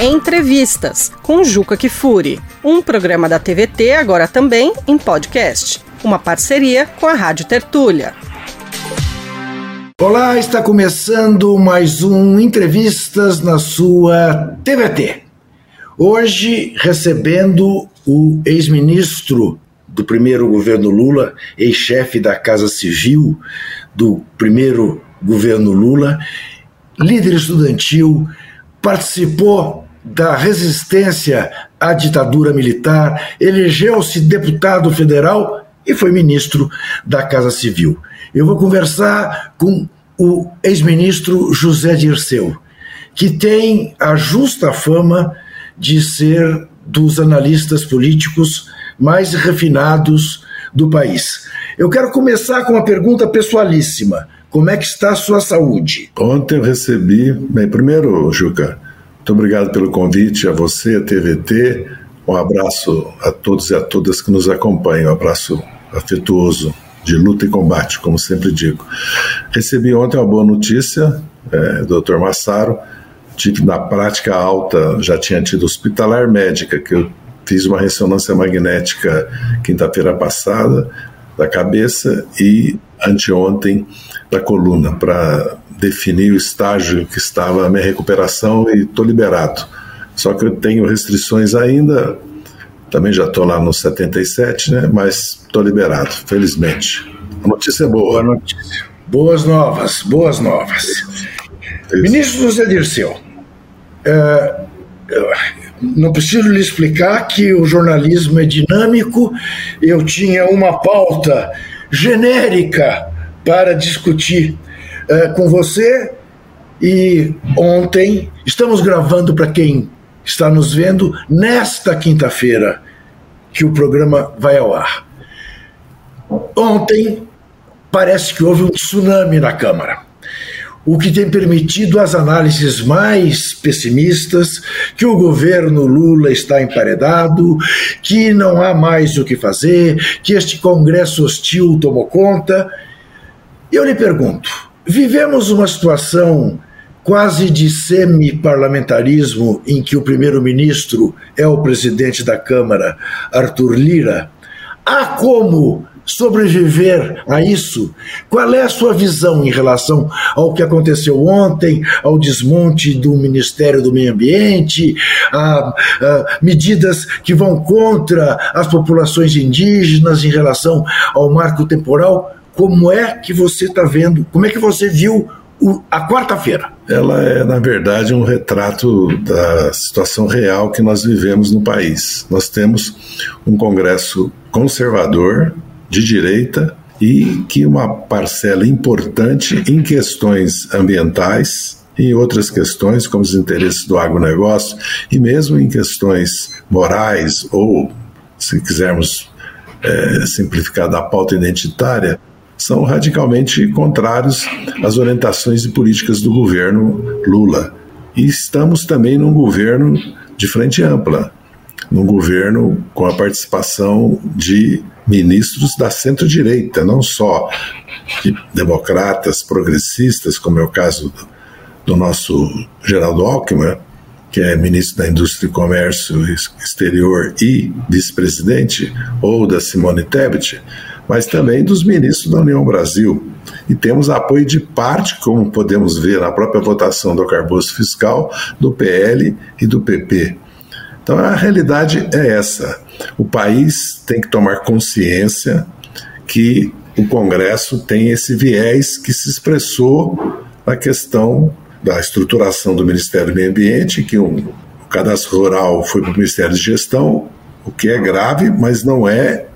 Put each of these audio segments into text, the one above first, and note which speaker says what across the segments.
Speaker 1: Entrevistas com Juca Kifuri, um programa da TVT agora também em podcast, uma parceria com a Rádio Tertúlia.
Speaker 2: Olá, está começando mais um Entrevistas na sua TVT. Hoje recebendo o ex-ministro do primeiro governo Lula, ex-chefe da Casa Civil do primeiro governo Lula, líder estudantil, participou da resistência à ditadura militar, elegeu-se deputado federal e foi ministro da Casa Civil. Eu vou conversar com o ex-ministro José Dirceu, que tem a justa fama de ser dos analistas políticos mais refinados do país. Eu quero começar com uma pergunta pessoalíssima. Como é que está a sua saúde?
Speaker 3: Ontem eu recebi, bem, primeiro, Juca, muito obrigado pelo convite a você, a TVT. Um abraço a todos e a todas que nos acompanham, um abraço afetuoso de luta e combate, como sempre digo. Recebi ontem uma boa notícia, é, doutor Massaro, que na prática alta já tinha tido hospitalar médica, que eu fiz uma ressonância magnética quinta-feira passada da cabeça e anteontem da coluna para definir o estágio que estava a minha recuperação e estou liberado. Só que eu tenho restrições ainda, também já estou lá nos 77, né? Mas estou liberado, felizmente. A notícia é boa.
Speaker 2: Boa notícia. Boas novas, boas novas. Isso. Ministro José Dirceu, é, não preciso lhe explicar que o jornalismo é dinâmico. Eu tinha uma pauta genérica para discutir uh, com você e ontem estamos gravando para quem está nos vendo nesta quinta-feira que o programa vai ao ar. Ontem parece que houve um tsunami na Câmara o que tem permitido as análises mais pessimistas que o governo Lula está emparedado, que não há mais o que fazer, que este Congresso hostil tomou conta. Eu lhe pergunto: vivemos uma situação quase de semi-parlamentarismo em que o primeiro-ministro é o presidente da Câmara, Arthur Lira? Há como sobreviver a isso? Qual é a sua visão em relação ao que aconteceu ontem, ao desmonte do Ministério do Meio Ambiente, a, a medidas que vão contra as populações indígenas em relação ao marco temporal? Como é que você está vendo? Como é que você viu a quarta-feira?
Speaker 3: Ela é, na verdade, um retrato da situação real que nós vivemos no país. Nós temos um Congresso conservador, de direita e que uma parcela importante em questões ambientais em outras questões, como os interesses do agronegócio, e mesmo em questões morais ou, se quisermos é, simplificar, da pauta identitária, são radicalmente contrários às orientações e políticas do governo Lula. E estamos também num governo de frente ampla, num governo com a participação de ministros da centro-direita, não só de democratas, progressistas, como é o caso do, nosso Geraldo Alckmin, que é ministro da Indústria e Comércio Exterior e vice-presidente, ou da Simone Tebet, mas também dos ministros da União Brasil. E temos apoio de parte, como podemos ver na própria votação do carboço fiscal, do PL e do PP. Então a realidade é essa. O país tem que tomar consciência que o Congresso tem esse viés que se expressou na questão da estruturação do Ministério do Meio Ambiente, que um, o cadastro rural foi para o Ministério de Gestão, o que é grave, mas não é,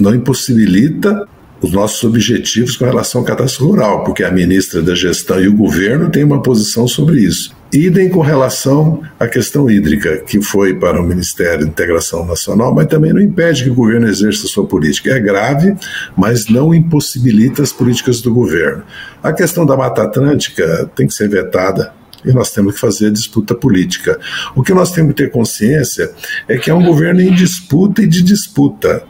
Speaker 3: não impossibilita os nossos objetivos com relação ao cadastro rural, porque a ministra da Gestão e o governo têm uma posição sobre isso. Idem com relação à questão hídrica, que foi para o Ministério da Integração Nacional, mas também não impede que o governo exerça sua política. É grave, mas não impossibilita as políticas do governo. A questão da Mata Atlântica tem que ser vetada e nós temos que fazer a disputa política. O que nós temos que ter consciência é que é um governo em disputa e de disputa,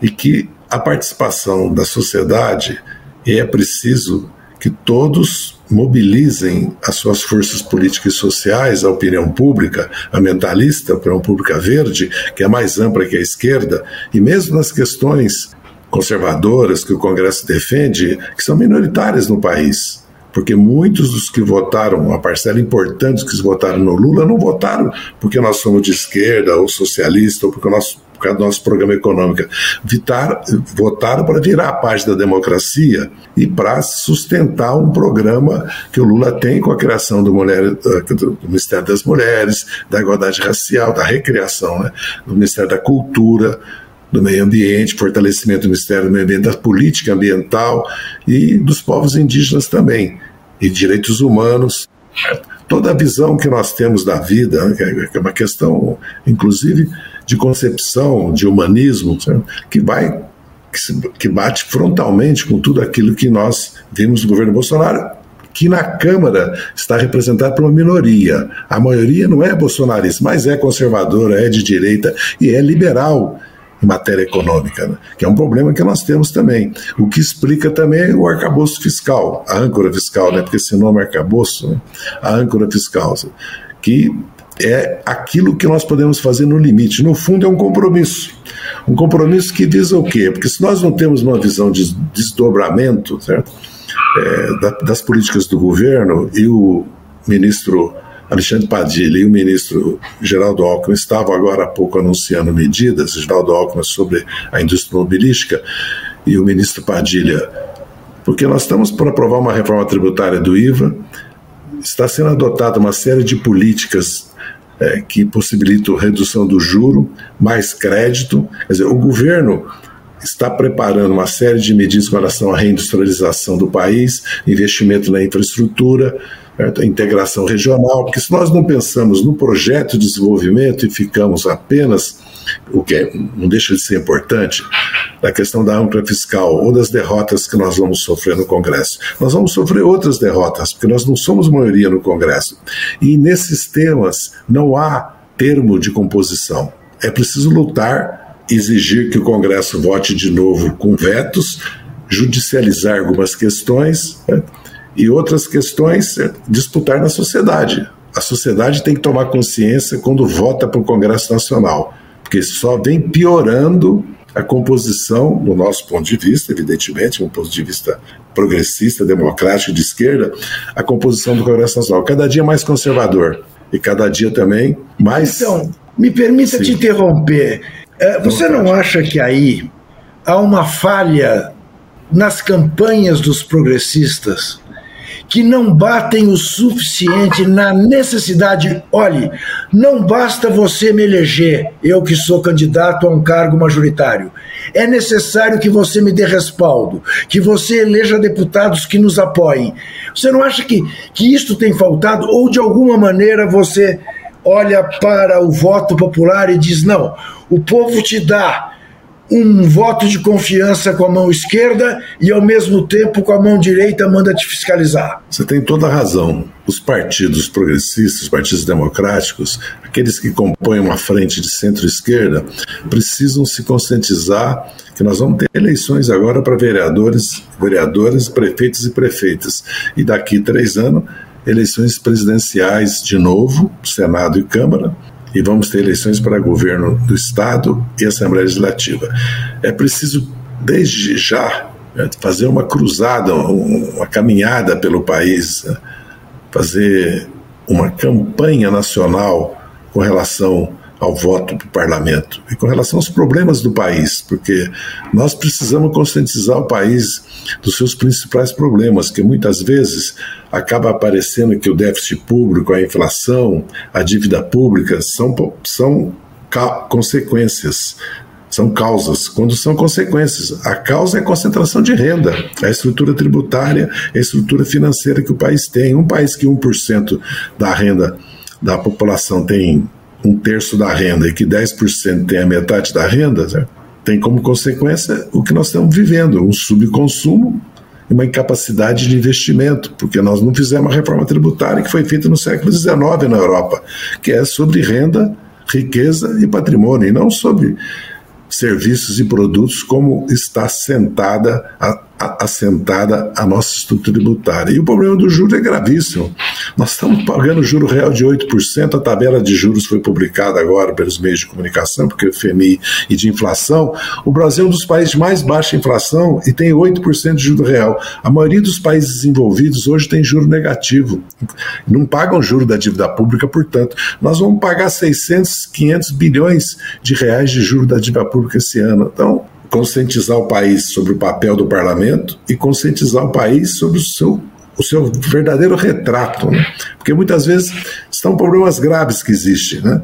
Speaker 3: e que a participação da sociedade é preciso que todos mobilizem as suas forças políticas e sociais, a opinião pública ambientalista, a opinião pública verde, que é mais ampla que a esquerda, e mesmo nas questões conservadoras que o Congresso defende, que são minoritárias no país. Porque muitos dos que votaram, uma parcela importante que votaram no Lula, não votaram porque nós somos de esquerda ou socialista ou porque nós do nosso programa econômico, Vitar, votaram para virar a página da democracia e para sustentar um programa que o Lula tem com a criação do, mulher, do Ministério das Mulheres, da igualdade racial, da recriação, né, do Ministério da Cultura, do meio ambiente, fortalecimento do Ministério do Meio Ambiente, da política ambiental e dos povos indígenas também, e direitos humanos. Toda a visão que nós temos da vida, né, que é uma questão, inclusive, de concepção, de humanismo, que vai que bate frontalmente com tudo aquilo que nós vimos no governo Bolsonaro, que na Câmara está representado por uma minoria. A maioria não é bolsonarista, mas é conservadora, é de direita e é liberal em matéria econômica, né? que é um problema que nós temos também. O que explica também o arcabouço fiscal, a âncora fiscal, né? porque esse nome é arcabouço, né? a âncora fiscal, que é aquilo que nós podemos fazer no limite. No fundo, é um compromisso. Um compromisso que visa o quê? Porque se nós não temos uma visão de desdobramento certo? É, das políticas do governo e o ministro Alexandre Padilha e o ministro Geraldo Alckmin estavam agora há pouco anunciando medidas, Geraldo Alckmin sobre a indústria automobilística e o ministro Padilha, porque nós estamos para aprovar uma reforma tributária do IVA, está sendo adotada uma série de políticas é, que possibilitam redução do juro, mais crédito, quer dizer, o governo está preparando uma série de medidas com relação à reindustrialização do país, investimento na infraestrutura, a integração regional, porque se nós não pensamos no projeto de desenvolvimento e ficamos apenas, o que é, não deixa de ser importante, na questão da âncora fiscal ou das derrotas que nós vamos sofrer no Congresso. Nós vamos sofrer outras derrotas, porque nós não somos maioria no Congresso. E nesses temas não há termo de composição. É preciso lutar, exigir que o Congresso vote de novo com vetos, judicializar algumas questões. Né? E outras questões é disputar na sociedade. A sociedade tem que tomar consciência quando vota para o Congresso Nacional, porque só vem piorando a composição, do nosso ponto de vista, evidentemente, um ponto de vista progressista, democrático, de esquerda, a composição do Congresso Nacional. Cada dia mais conservador e cada dia também mais.
Speaker 2: Então, me permita Sim. te interromper. É, você não acha que aí há uma falha nas campanhas dos progressistas? Que não batem o suficiente na necessidade. Olhe, não basta você me eleger, eu que sou candidato a um cargo majoritário. É necessário que você me dê respaldo, que você eleja deputados que nos apoiem. Você não acha que, que isto tem faltado? Ou de alguma maneira você olha para o voto popular e diz: não, o povo te dá um voto de confiança com a mão esquerda e, ao mesmo tempo, com a mão direita manda te fiscalizar.
Speaker 3: Você tem toda a razão. Os partidos progressistas, os partidos democráticos, aqueles que compõem uma frente de centro-esquerda, precisam se conscientizar que nós vamos ter eleições agora para vereadores, vereadores, prefeitos e prefeitas. E daqui três anos, eleições presidenciais de novo, Senado e Câmara, e vamos ter eleições para governo do Estado e Assembleia Legislativa. É preciso, desde já, né, fazer uma cruzada, uma caminhada pelo país, né, fazer uma campanha nacional com relação ao voto para o parlamento e com relação aos problemas do país, porque nós precisamos conscientizar o país dos seus principais problemas, que muitas vezes acaba aparecendo que o déficit público, a inflação, a dívida pública são, são consequências são causas, quando são consequências. A causa é a concentração de renda, a estrutura tributária, a estrutura financeira que o país tem. Um país que 1% da renda da população tem um terço da renda e que 10% tem a metade da renda, né, tem como consequência o que nós estamos vivendo, um subconsumo e uma incapacidade de investimento, porque nós não fizemos a reforma tributária que foi feita no século XIX na Europa, que é sobre renda, riqueza e patrimônio, e não sobre serviços e produtos como está sentada a assentada a nossa estrutura tributária. E o problema do juro é gravíssimo. Nós estamos pagando juro real de 8%, a tabela de juros foi publicada agora pelos meios de comunicação, porque o FMI e de inflação. O Brasil é um dos países de mais baixa inflação e tem 8% de juro real. A maioria dos países desenvolvidos hoje tem juro negativo. Não pagam juro da dívida pública, portanto, nós vamos pagar 600, 500 bilhões de reais de juro da dívida pública esse ano. Então, conscientizar o país sobre o papel do parlamento e conscientizar o país sobre o seu, o seu verdadeiro retrato. Né? Porque muitas vezes são problemas graves que existem. Né?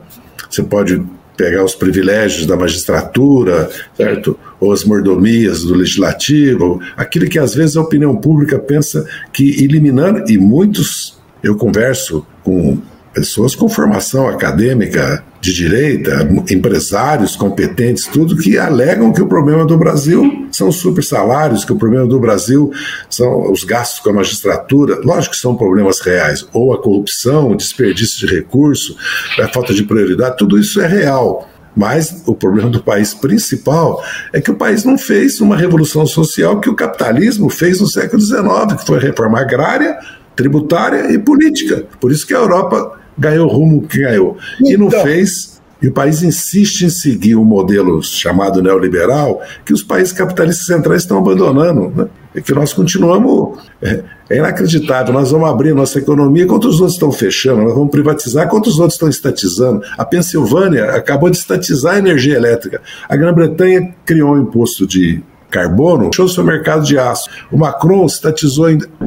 Speaker 3: Você pode pegar os privilégios da magistratura, certo? Ou as mordomias do legislativo, aquilo que às vezes a opinião pública pensa que eliminando, e muitos, eu converso com pessoas com formação acadêmica de direita, empresários competentes, tudo que alegam que o problema do Brasil são super salários, que o problema do Brasil são os gastos com a magistratura. Lógico que são problemas reais, ou a corrupção, o desperdício de recurso, a falta de prioridade, tudo isso é real. Mas o problema do país principal é que o país não fez uma revolução social que o capitalismo fez no século XIX, que foi a reforma agrária, tributária e política. Por isso que a Europa ganhou o rumo que ganhou. Então, e não então. fez. E o país insiste em seguir um modelo chamado neoliberal que os países capitalistas centrais estão abandonando. Né? E que nós continuamos. É, é, inacreditável. Nós vamos abrir nossa economia enquanto os outros estão fechando, nós vamos privatizar enquanto os outros estão estatizando. A Pensilvânia acabou de estatizar a energia elétrica. A Grã-Bretanha criou um imposto de carbono, fechou seu mercado de aço. O Macron estatizou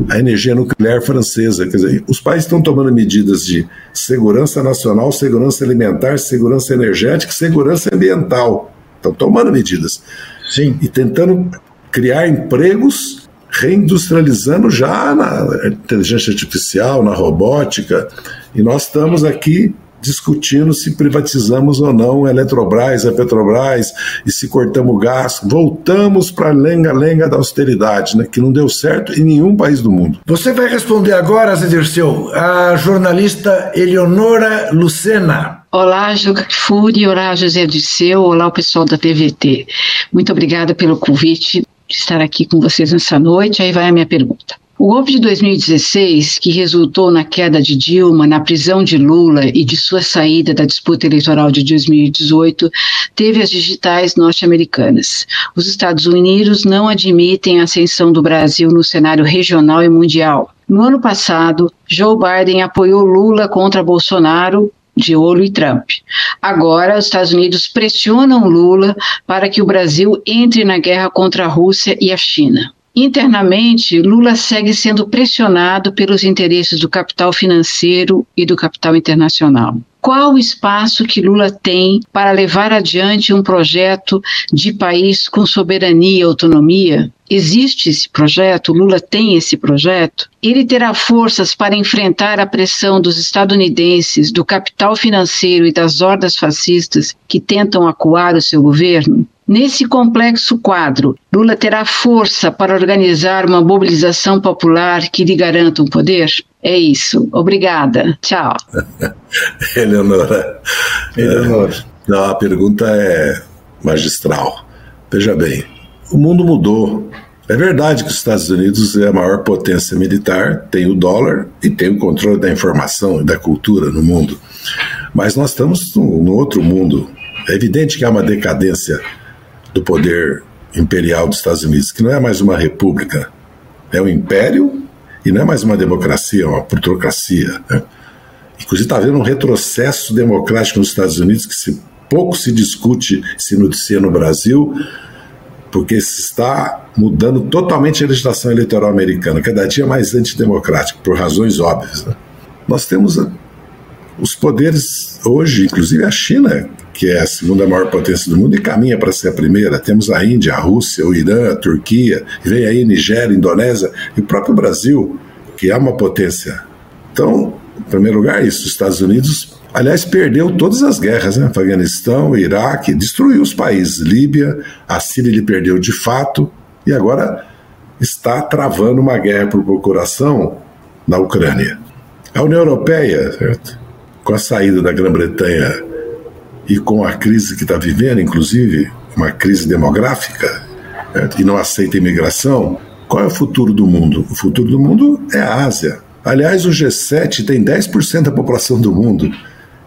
Speaker 3: a energia nuclear francesa. Quer dizer, os países estão tomando medidas de segurança nacional, segurança alimentar, segurança energética, segurança ambiental. Estão tomando medidas. Sim. E tentando criar empregos reindustrializando já na inteligência artificial, na robótica, e nós estamos aqui discutindo se privatizamos ou não a Eletrobras, a Petrobras, e se cortamos gás. Voltamos para a lenga-lenga da austeridade, né, que não deu certo em nenhum país do mundo.
Speaker 2: Você vai responder agora, Zé Dirceu, a jornalista Eleonora Lucena.
Speaker 4: Olá, Juca Furi, olá, José Dirceu, olá o pessoal da TVT. Muito obrigada pelo convite de estar aqui com vocês nessa noite. Aí vai a minha pergunta. O golpe de 2016, que resultou na queda de Dilma, na prisão de Lula e de sua saída da disputa eleitoral de 2018, teve as digitais norte-americanas. Os Estados Unidos não admitem a ascensão do Brasil no cenário regional e mundial. No ano passado, Joe Biden apoiou Lula contra Bolsonaro de olho e Trump. Agora, os Estados Unidos pressionam Lula para que o Brasil entre na guerra contra a Rússia e a China. Internamente, Lula segue sendo pressionado pelos interesses do capital financeiro e do capital internacional. Qual o espaço que Lula tem para levar adiante um projeto de país com soberania e autonomia? Existe esse projeto? Lula tem esse projeto? Ele terá forças para enfrentar a pressão dos estadunidenses, do capital financeiro e das hordas fascistas que tentam acuar o seu governo? Nesse complexo quadro, Lula terá força para organizar uma mobilização popular que lhe garanta um poder? É isso. Obrigada. Tchau.
Speaker 3: Eleonora. Eleonora. Não, a pergunta é magistral. Veja bem, o mundo mudou. É verdade que os Estados Unidos é a maior potência militar, tem o dólar e tem o controle da informação e da cultura no mundo. Mas nós estamos no outro mundo. É evidente que há uma decadência do poder imperial dos Estados Unidos, que não é mais uma república, é um império e não é mais uma democracia, é uma plutocracia. Né? Inclusive está havendo um retrocesso democrático nos Estados Unidos que se, pouco se discute, se noticia no Brasil, porque se está mudando totalmente a legislação eleitoral americana, cada dia mais antidemocrática, por razões óbvias. Né? Nós temos os poderes hoje, inclusive a China, que é a segunda maior potência do mundo e caminha para ser a primeira. Temos a Índia, a Rússia, o Irã, a Turquia, vem aí Nigéria, Indonésia e o próprio Brasil, que é uma potência. Então, em primeiro lugar, isso, os Estados Unidos, aliás, perdeu todas as guerras, né? Afeganistão, Iraque, destruiu os países. Líbia, a Síria ele perdeu de fato e agora está travando uma guerra por procuração na Ucrânia. A União Europeia, certo? com a saída da Grã-Bretanha e com a crise que está vivendo, inclusive uma crise demográfica, né, e não aceita imigração, Qual é o futuro do mundo? O futuro do mundo é a Ásia. Aliás, o G7 tem 10% da população do mundo.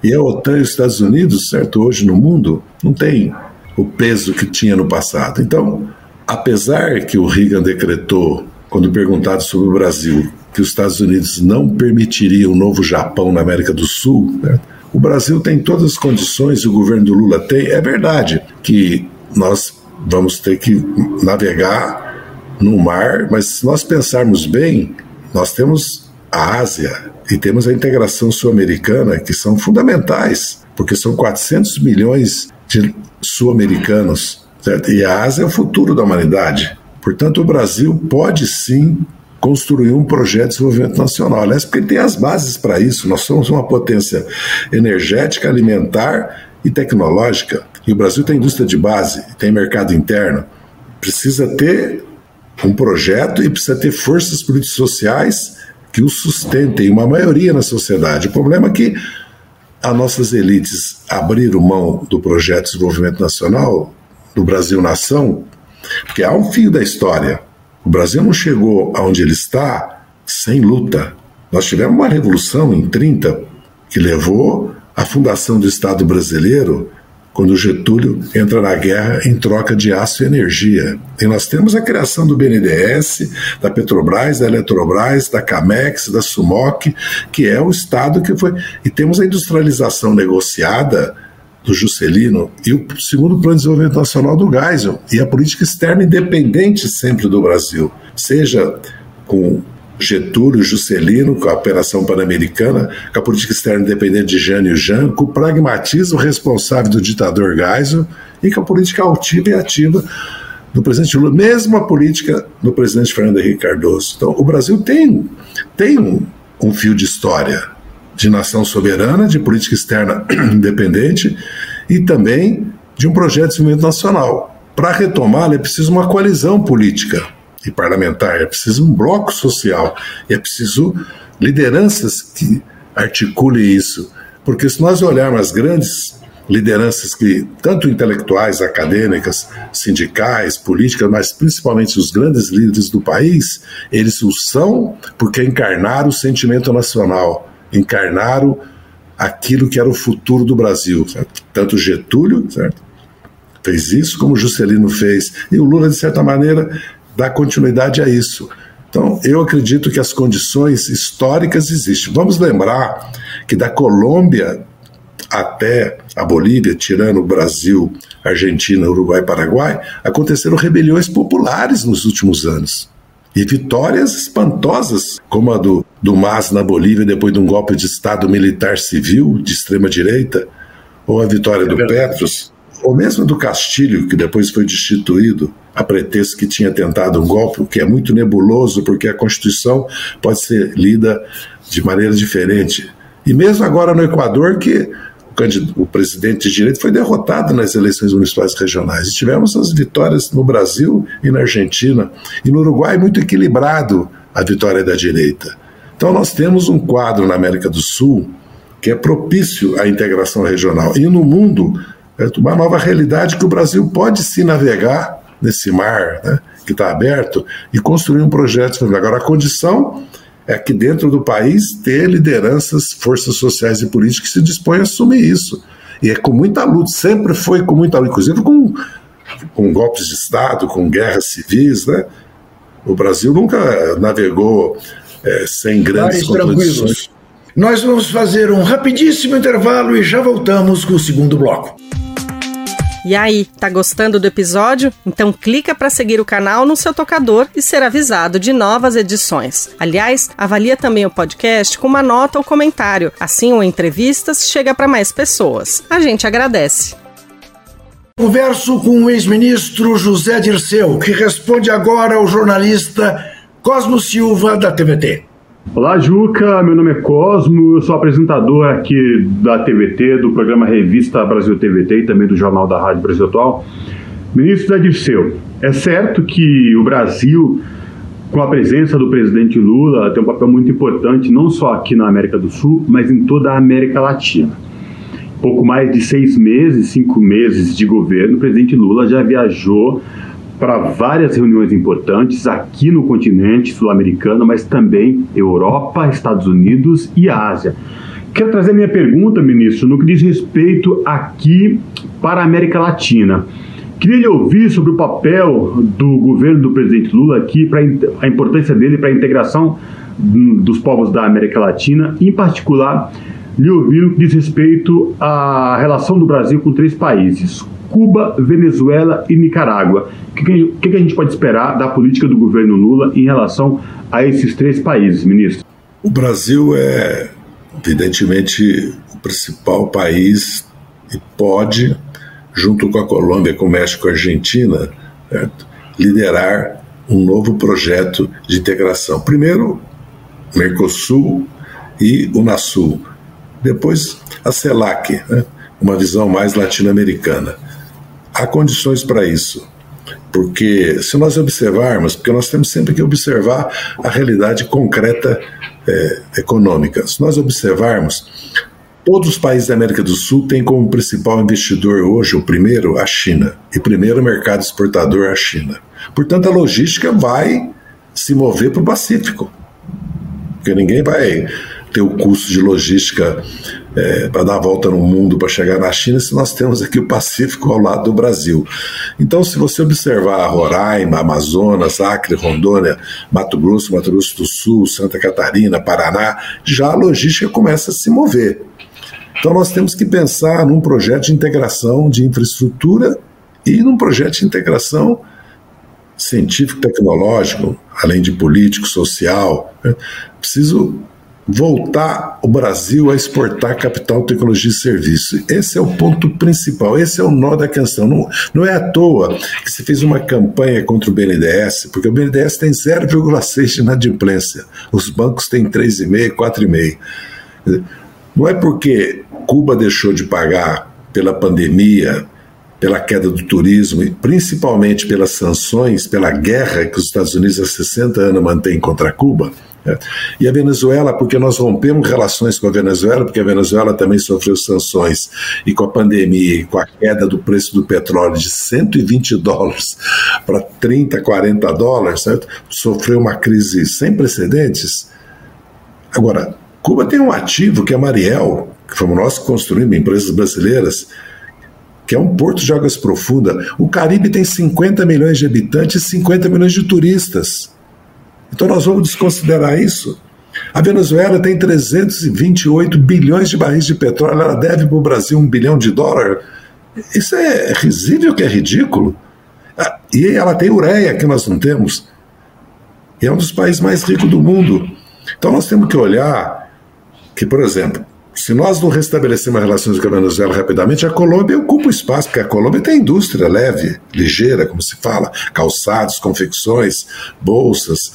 Speaker 3: E a OTAN e os Estados Unidos, certo, hoje no mundo, não tem o peso que tinha no passado. Então, apesar que o Reagan decretou, quando perguntado sobre o Brasil, que os Estados Unidos não permitiriam um novo Japão na América do Sul, né? O Brasil tem todas as condições, o governo do Lula tem. É verdade que nós vamos ter que navegar no mar, mas se nós pensarmos bem, nós temos a Ásia e temos a integração sul-americana, que são fundamentais, porque são 400 milhões de sul-americanos, e a Ásia é o futuro da humanidade. Portanto, o Brasil pode sim construir um projeto de desenvolvimento nacional. Aliás, porque ele tem as bases para isso. Nós somos uma potência energética, alimentar e tecnológica. E o Brasil tem indústria de base, tem mercado interno. Precisa ter um projeto e precisa ter forças políticas sociais que o sustentem, uma maioria na sociedade. O problema é que as nossas elites abriram mão do projeto de desenvolvimento nacional, do Brasil Nação, porque há um fio da história. O Brasil não chegou aonde ele está sem luta. Nós tivemos uma revolução em 30 que levou à fundação do Estado brasileiro quando Getúlio entra na guerra em troca de aço e energia. E nós temos a criação do BNDES, da Petrobras, da Eletrobras, da Camex, da Sumoc, que é o Estado que foi. E temos a industrialização negociada do Juscelino e o segundo Plano de Desenvolvimento Nacional do Geisel e a política externa independente sempre do Brasil, seja com Getúlio, Juscelino, com a Operação Pan-Americana, com a política externa independente de Jânio Jan, com o pragmatismo responsável do ditador Geisel e com a política altiva e ativa do presidente Lula, mesmo a política do presidente Fernando Henrique Cardoso. Então, o Brasil tem, tem um, um fio de história de nação soberana, de política externa independente e também de um projeto de desenvolvimento nacional. Para retomá-lo é preciso uma coalizão política e parlamentar, é preciso um bloco social, é preciso lideranças que articulem isso. Porque se nós olharmos as grandes lideranças que, tanto intelectuais, acadêmicas, sindicais, políticas, mas principalmente os grandes líderes do país, eles o são porque encarnaram o sentimento nacional encarnaram aquilo que era o futuro do Brasil. Certo? Tanto Getúlio certo? fez isso, como Juscelino fez, e o Lula, de certa maneira, dá continuidade a isso. Então, eu acredito que as condições históricas existem. Vamos lembrar que da Colômbia até a Bolívia, tirando o Brasil, Argentina, Uruguai e Paraguai, aconteceram rebeliões populares nos últimos anos. E vitórias espantosas, como a do, do MAS na Bolívia depois de um golpe de Estado militar civil de extrema-direita, ou a vitória é do Petros, ou mesmo do Castilho, que depois foi destituído a pretexto que tinha tentado um golpe, o que é muito nebuloso, porque a Constituição pode ser lida de maneira diferente. E mesmo agora no Equador, que o presidente de direito foi derrotado nas eleições municipais regionais. E tivemos as vitórias no Brasil e na Argentina. E no Uruguai, muito equilibrado a vitória da direita. Então, nós temos um quadro na América do Sul que é propício à integração regional. E no mundo, é uma nova realidade que o Brasil pode se navegar nesse mar né, que está aberto e construir um projeto. Agora, a condição é que dentro do país ter lideranças, forças sociais e políticas que se dispõem a assumir isso. E é com muita luta, sempre foi com muita luta, inclusive com, com golpes de Estado, com guerras civis, né? O Brasil nunca navegou é, sem grandes contradições.
Speaker 2: Nós vamos fazer um rapidíssimo intervalo e já voltamos com o segundo bloco.
Speaker 1: E aí, tá gostando do episódio? Então clica para seguir o canal no seu tocador e ser avisado de novas edições. Aliás, avalia também o podcast com uma nota ou comentário. Assim o Entrevistas chega para mais pessoas. A gente agradece.
Speaker 2: Converso com o ex-ministro José Dirceu, que responde agora ao jornalista Cosmo Silva, da TVT.
Speaker 5: Olá, Juca. Meu nome é Cosmo. Eu sou apresentador aqui da TVT, do programa Revista Brasil TVT e também do Jornal da Rádio Brasil Atual. Ministro da Dirceu, é certo que o Brasil, com a presença do presidente Lula, tem um papel muito importante, não só aqui na América do Sul, mas em toda a América Latina. Pouco mais de seis meses, cinco meses de governo, o presidente Lula já viajou para várias reuniões importantes aqui no continente sul-americano, mas também Europa, Estados Unidos e Ásia. Quero trazer minha pergunta, ministro, no que diz respeito aqui para a América Latina. Queria lhe ouvir sobre o papel do governo do presidente Lula aqui, para a importância dele para a integração dos povos da América Latina, em particular, lhe ouvir no que diz respeito à relação do Brasil com três países, Cuba, Venezuela e Nicarágua. O que, que, a gente pode esperar da política do governo Lula em relação a esses três países, ministro?
Speaker 3: O Brasil é, evidentemente, o principal país e pode, junto com a Colômbia, com o México e a Argentina, certo? liderar um novo projeto de integração. Primeiro, Mercosul e Unasul. Depois, a CELAC, né? uma visão mais latino-americana. Há condições para isso. Porque se nós observarmos, porque nós temos sempre que observar a realidade concreta é, econômica. Se nós observarmos, todos os países da América do Sul têm como principal investidor hoje, o primeiro, a China. E primeiro mercado exportador, a China. Portanto, a logística vai se mover para o Pacífico. Porque ninguém vai ter o custo de logística é, para dar a volta no mundo para chegar na China se nós temos aqui o Pacífico ao lado do Brasil. Então, se você observar Roraima, Amazonas, Acre, Rondônia, Mato Grosso, Mato Grosso do Sul, Santa Catarina, Paraná, já a logística começa a se mover. Então, nós temos que pensar num projeto de integração de infraestrutura e num projeto de integração científico, tecnológico, além de político, social. Né? Preciso voltar o Brasil a exportar capital, tecnologia e serviço. Esse é o ponto principal, esse é o nó da questão. Não, não é à toa que se fez uma campanha contra o BNDES, porque o BNDES tem 0,6 de inadimplência, os bancos têm 3,5, 4,5. Não é porque Cuba deixou de pagar pela pandemia, pela queda do turismo e principalmente pelas sanções, pela guerra que os Estados Unidos há 60 anos mantêm contra Cuba. E a Venezuela, porque nós rompemos relações com a Venezuela, porque a Venezuela também sofreu sanções, e com a pandemia, com a queda do preço do petróleo de 120 dólares para 30, 40 dólares, certo? sofreu uma crise sem precedentes. Agora, Cuba tem um ativo que é Mariel, que fomos nós que construímos, empresas brasileiras, que é um porto de águas profundas. O Caribe tem 50 milhões de habitantes e 50 milhões de turistas. Então nós vamos desconsiderar isso. A Venezuela tem 328 bilhões de barris de petróleo, ela deve para o Brasil um bilhão de dólares. Isso é risível, que é ridículo. Ah, e ela tem ureia, que nós não temos. E é um dos países mais ricos do mundo. Então nós temos que olhar que, por exemplo, se nós não restabelecermos relações com a Venezuela rapidamente, a Colômbia ocupa o espaço, porque a Colômbia tem indústria leve, ligeira, como se fala, calçados, confecções, bolsas,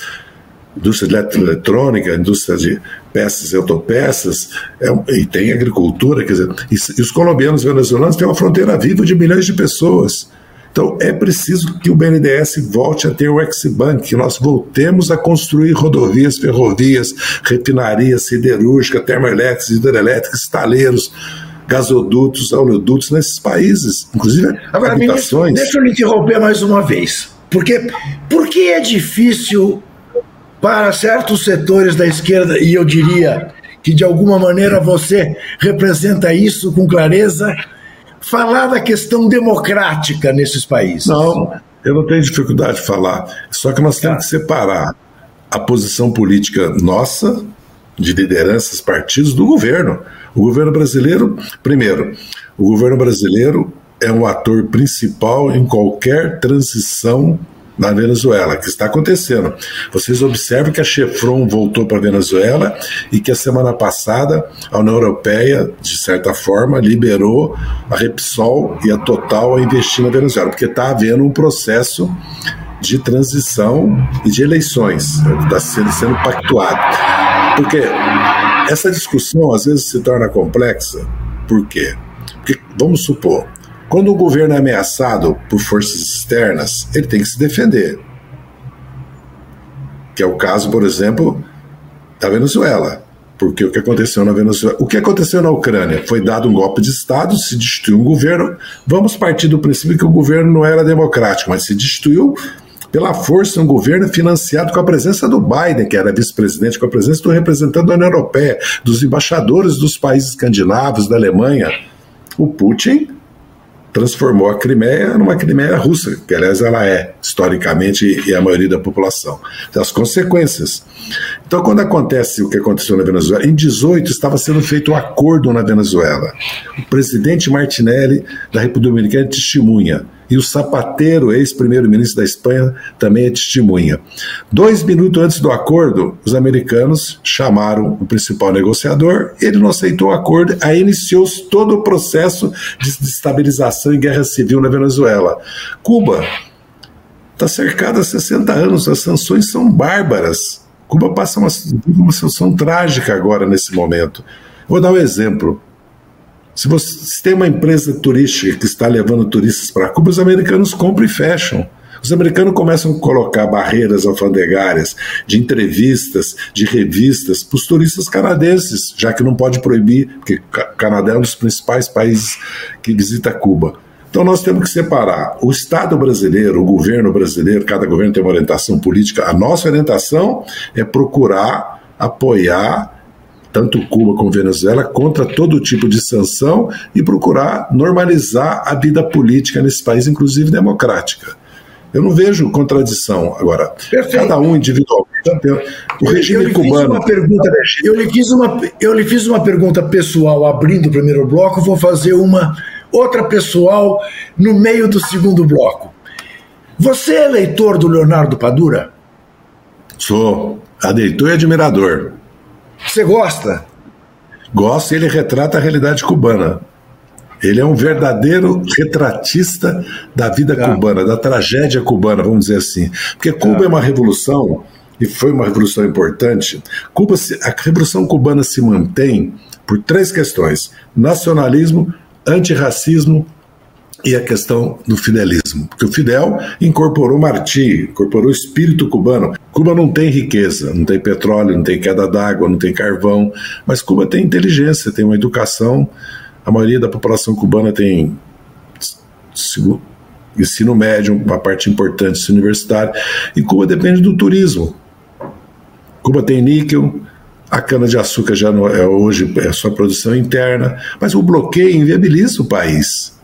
Speaker 3: indústria eletrônica, indústria de peças e autopeças, é, e tem agricultura, quer dizer, e, e os colombianos e venezuelanos têm uma fronteira viva de milhões de pessoas. Então é preciso que o BNDES volte a ter o Exbank, que nós voltemos a construir rodovias, ferrovias, refinarias, siderúrgica, termoelétricas, hidrelétricas, estaleiros, gasodutos, oleodutos nesses países, inclusive
Speaker 2: Agora, habitações. Ministro, deixa eu lhe interromper mais uma vez. Porque, porque é difícil para certos setores da esquerda, e eu diria que de alguma maneira você representa isso com clareza, falar da questão democrática nesses países.
Speaker 3: Não, eu não tenho dificuldade de falar. Só que nós temos que separar a posição política nossa, de lideranças, partidos, do governo. O governo brasileiro, primeiro, o governo brasileiro é um ator principal em qualquer transição na Venezuela, que está acontecendo. Vocês observam que a Chevron voltou para a Venezuela e que a semana passada a União Europeia, de certa forma, liberou a Repsol e a Total a investir na Venezuela, porque está havendo um processo de transição e de eleições, está sendo, sendo pactuado. Porque essa discussão às vezes se torna complexa. Por quê? Porque, vamos supor, quando o governo é ameaçado por forças externas, ele tem que se defender. Que é o caso, por exemplo, da Venezuela. porque o que aconteceu na Venezuela, o que aconteceu na Ucrânia foi dado um golpe de Estado, se destituiu um governo. Vamos partir do princípio que o governo não era democrático, mas se destituiu pela força um governo financiado com a presença do Biden, que era vice-presidente, com a presença do representante da União Europeia, dos embaixadores dos países escandinavos, da Alemanha. O Putin transformou a Crimeia numa Crimeia russa, que aliás ela é, historicamente, e a maioria da população. As consequências. Então, quando acontece o que aconteceu na Venezuela, em 18 estava sendo feito um acordo na Venezuela. O presidente Martinelli, da República Dominicana, testemunha e o Sapateiro, ex-primeiro-ministro da Espanha, também é testemunha. Dois minutos antes do acordo, os americanos chamaram o principal negociador, ele não aceitou o acordo, aí iniciou todo o processo de destabilização e guerra civil na Venezuela. Cuba está cercada há 60 anos, as sanções são bárbaras. Cuba passa uma, uma situação trágica agora, nesse momento. Vou dar um exemplo. Se você se tem uma empresa turística que está levando turistas para Cuba, os americanos compram e fecham. Os americanos começam a colocar barreiras alfandegárias de entrevistas, de revistas para os turistas canadenses, já que não pode proibir, porque o Canadá é um dos principais países que visita Cuba. Então nós temos que separar o Estado brasileiro, o governo brasileiro, cada governo tem uma orientação política. A nossa orientação é procurar apoiar tanto Cuba como Venezuela, contra todo tipo de sanção e procurar normalizar a vida política nesse país, inclusive democrática. Eu não vejo contradição. Agora, Perfeito. cada um individualmente. O regime eu cubano.
Speaker 2: Pergunta, eu, lhe fiz uma, eu lhe fiz uma pergunta pessoal abrindo o primeiro bloco, vou fazer uma outra pessoal no meio do segundo bloco. Você é leitor do Leonardo Padura?
Speaker 3: Sou. Leitor e admirador.
Speaker 2: Você gosta?
Speaker 3: Gosto e ele retrata a realidade cubana. Ele é um verdadeiro retratista da vida tá. cubana, da tragédia cubana, vamos dizer assim. Porque Cuba tá. é uma revolução, e foi uma revolução importante. Cuba, a revolução cubana se mantém por três questões: nacionalismo, antirracismo e a questão do fidelismo. Porque o Fidel incorporou Martí, incorporou o espírito cubano. Cuba não tem riqueza, não tem petróleo, não tem queda d'água, não tem carvão, mas Cuba tem inteligência, tem uma educação. A maioria da população cubana tem ensino médio, uma parte importante ensino universitário, e Cuba depende do turismo. Cuba tem níquel, a cana-de-açúcar já não é hoje é sua produção interna, mas o bloqueio inviabiliza o país.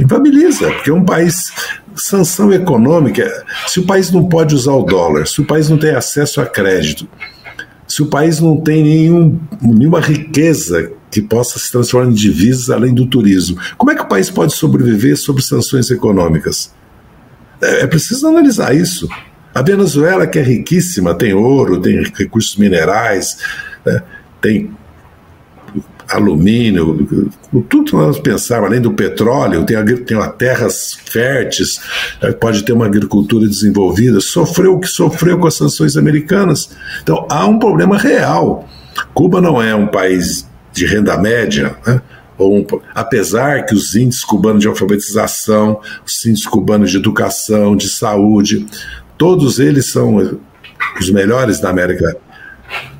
Speaker 3: Inviabiliza, porque um país. Sanção econômica, se o país não pode usar o dólar, se o país não tem acesso a crédito, se o país não tem nenhum, nenhuma riqueza que possa se transformar em divisas além do turismo, como é que o país pode sobreviver sob sanções econômicas? É, é preciso analisar isso. A Venezuela, que é riquíssima, tem ouro, tem recursos minerais, né, tem alumínio, tudo que nós pensarmos, além do petróleo, tem, tem terras férteis, eh, pode ter uma agricultura desenvolvida, sofreu o que sofreu com as sanções americanas. Então há um problema real. Cuba não é um país de renda média, né? Um, apesar que os índices cubanos de alfabetização, os índices cubanos de educação, de saúde, todos eles são os melhores da América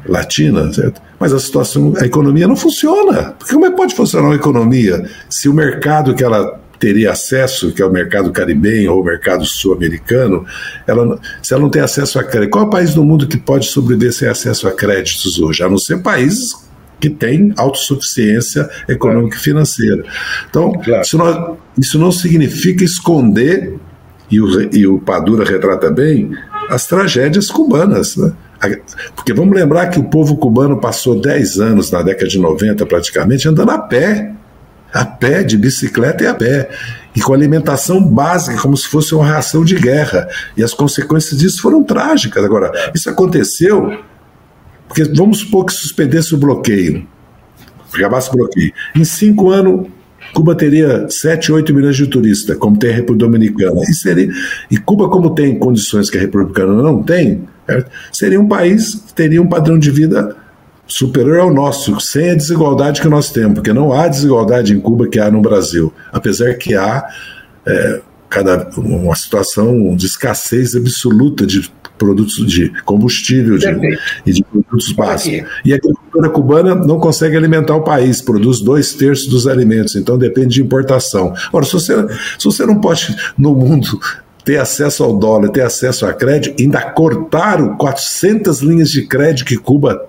Speaker 3: Latina, certo? Mas a situação, a economia não funciona. Porque como é que pode funcionar uma economia se o mercado que ela teria acesso, que é o mercado caribenho ou o mercado sul-americano, ela, se ela não tem acesso a crédito, qual é o país do mundo que pode sobreviver sem acesso a créditos hoje? A não ser países que têm autossuficiência econômica e financeira. Então, claro. isso, não, isso não significa esconder, e o, e o Padura retrata bem, as tragédias cubanas. Né? Porque vamos lembrar que o povo cubano passou 10 anos, na década de 90 praticamente, andando a pé. A pé, de bicicleta e a pé. E com alimentação básica, como se fosse uma ração de guerra. E as consequências disso foram trágicas. Agora, isso aconteceu porque vamos supor que suspendesse o bloqueio. Acabasse o bloqueio. Em cinco anos, Cuba teria 7, 8 milhões de turistas, como tem a República Dominicana. E, seria, e Cuba, como tem condições que a República não tem, seria um país que teria um padrão de vida superior ao nosso, sem a desigualdade que nós temos, porque não há desigualdade em Cuba que há no Brasil, apesar que há é, cada, uma situação de escassez absoluta de produtos de combustível de, e de produtos básicos. E a agricultura cubana não consegue alimentar o país, produz dois terços dos alimentos, então depende de importação. Ora, se você, se você não pode, no mundo, ter acesso ao dólar, ter acesso a crédito, ainda cortaram 400 linhas de crédito que Cuba